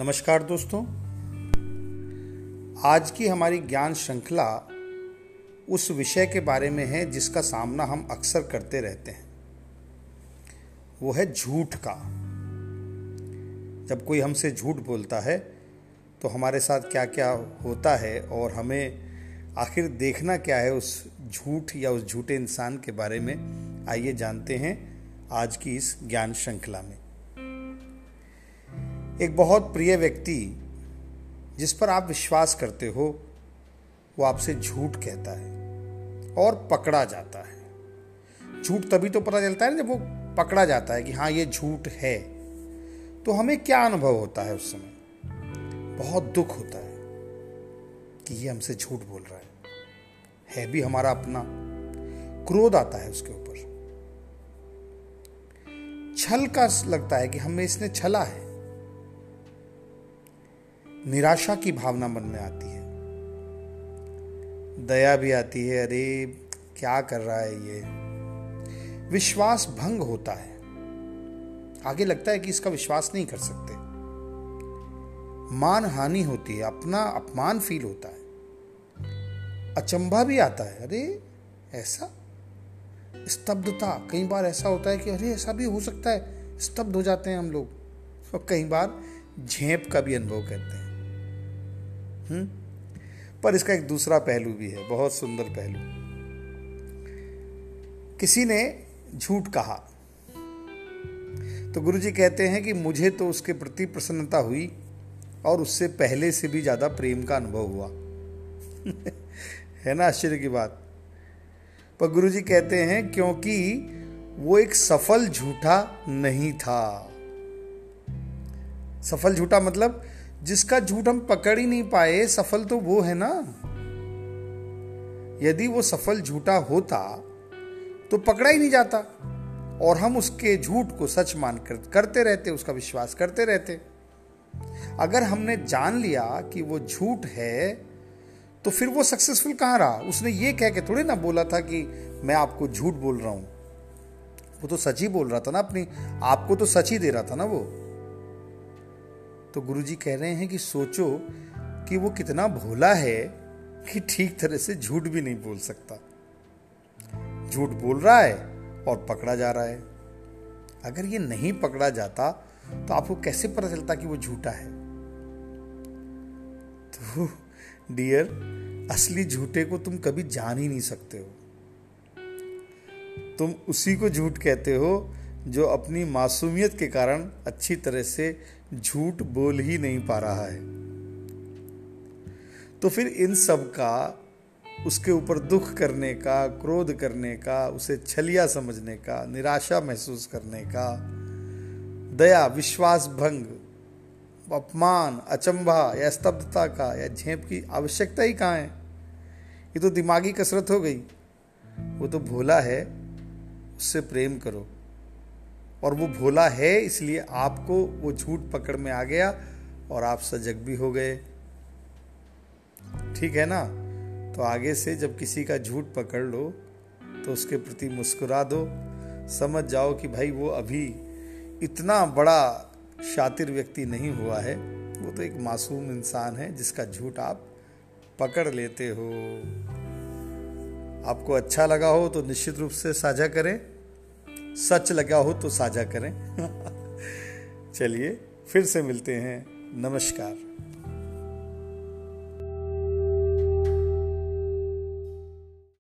नमस्कार दोस्तों। आज की हमारी ज्ञान श्रृंखला उस विषय के बारे में है जिसका सामना हम अक्सर करते रहते हैं। वो है झूठ का। जब कोई हमसे झूठ बोलता है तो हमारे साथ क्या क्या होता है और हमें आखिर देखना क्या है उस झूठ या उस झूठे इंसान के बारे में, आइए जानते हैं आज की इस ज्ञान श्रृंखला में। एक बहुत प्रिय व्यक्ति जिस पर आप विश्वास करते हो, वो आपसे झूठ कहता है और पकड़ा जाता है। झूठ तभी तो पता चलता है ना जब वो पकड़ा जाता है कि हाँ ये झूठ है। तो हमें क्या अनुभव होता है उस समय? बहुत दुख होता है कि ये हमसे झूठ बोल रहा है। है भी हमारा अपना। क्रोध आता है उसके ऊपर। छल का लगता है कि हमें इसने छला है। निराशा की भावना मन में आती है। दया भी आती है, अरे, क्या कर रहा है ये? विश्वास भंग होता है। आगे लगता है कि इसका विश्वास नहीं कर सकते। मान हानि होती है, अपना अपमान फील होता है। अचंभा भी आता है, अरे, ऐसा? स्तब्धता, कई बार ऐसा होता है कि अरे, ऐसा भी हो सकता है, स्तब्ध हो जाते हैं हम लोग। और कई बार झेप का भी अनुभव करते हैं। हम्म? पर इसका एक दूसरा पहलू भी है, बहुत सुंदर पहलू। किसी ने झूठ कहा तो गुरुजी कहते हैं कि मुझे तो उसके प्रति प्रसन्नता हुई और उससे पहले से भी ज़्यादा प्रेम का अनुभव हुआ। है ना, आश्चर्य की बात? पर गुरुजी कहते हैं, क्योंकि वो एक सफल झूठा नहीं था। सफल झूठा मतलब जिसका झूठ हम पकड़ ही नहीं पाए, सफल तो वो है ना। यदि वो सफल झूठा होता तो पकड़ा ही नहीं जाता। और हम उसके झूठ को सच मान कर करते रहते, उसका विश्वास करते रहते। अगर हमने जान लिया कि वो झूठ है तो फिर वो सक्सेसफुल कहाँ रहा? उसने ये कह के थोड़ी ना बोला था कि मैं आपको झूठ बोल रहा हूँ। वो तो सच ही बोल रहा था ना अपनी, आपको तो सच ही दे रहा था ना वो। तो गुरुजी कह रहे हैं कि सोचो कि वो कितना भोला है कि ठीक तरह से झूठ भी नहीं बोल सकता। झूठ बोल रहा है और पकड़ा जा रहा है। अगर ये नहीं पकड़ा जाता तो आपको कैसे पता चलता कि वो झूठा है? तो डियर असली झूठे को तुम कभी जान ही नहीं सकते हो। तुम उसी को झूठ कहते हो जो अपनी मासूमियत के कारण अच्छी तरह से झूठ बोल ही नहीं पा रहा है। तो फिर इन सब का, उसके ऊपर दुख करने का, क्रोध करने का, उसे छलिया समझने का, निराशा महसूस करने का, दया, विश्वास, भंग, अपमान, अचंभा या स्तब्धता का या झेप की आवश्यकता ही कहाँ है? ये तो दिमागी कसरत हो गई। वो तो भोला है, उससे प्रेम करो। और वो भोला है, इसलिए आपको वो झूठ पकड़ में आ गया और आप सजग भी हो गए। ठीक है ना? तो आगे से जब किसी का झूठ पकड़ लो तो उसके प्रति मुस्कुरा दो। समझ जाओ कि भाई वो अभी इतना बड़ा शातिर व्यक्ति नहीं हुआ है। वो तो एक मासूम इंसान है, जिसका झूठ आप पकड़ लेते हो। आपको अच्छा लगा हो तो निश्चित रूप से साझा करें। सच लगा हो तो साझा करें। चलिए फिर से मिलते हैं। नमस्कार।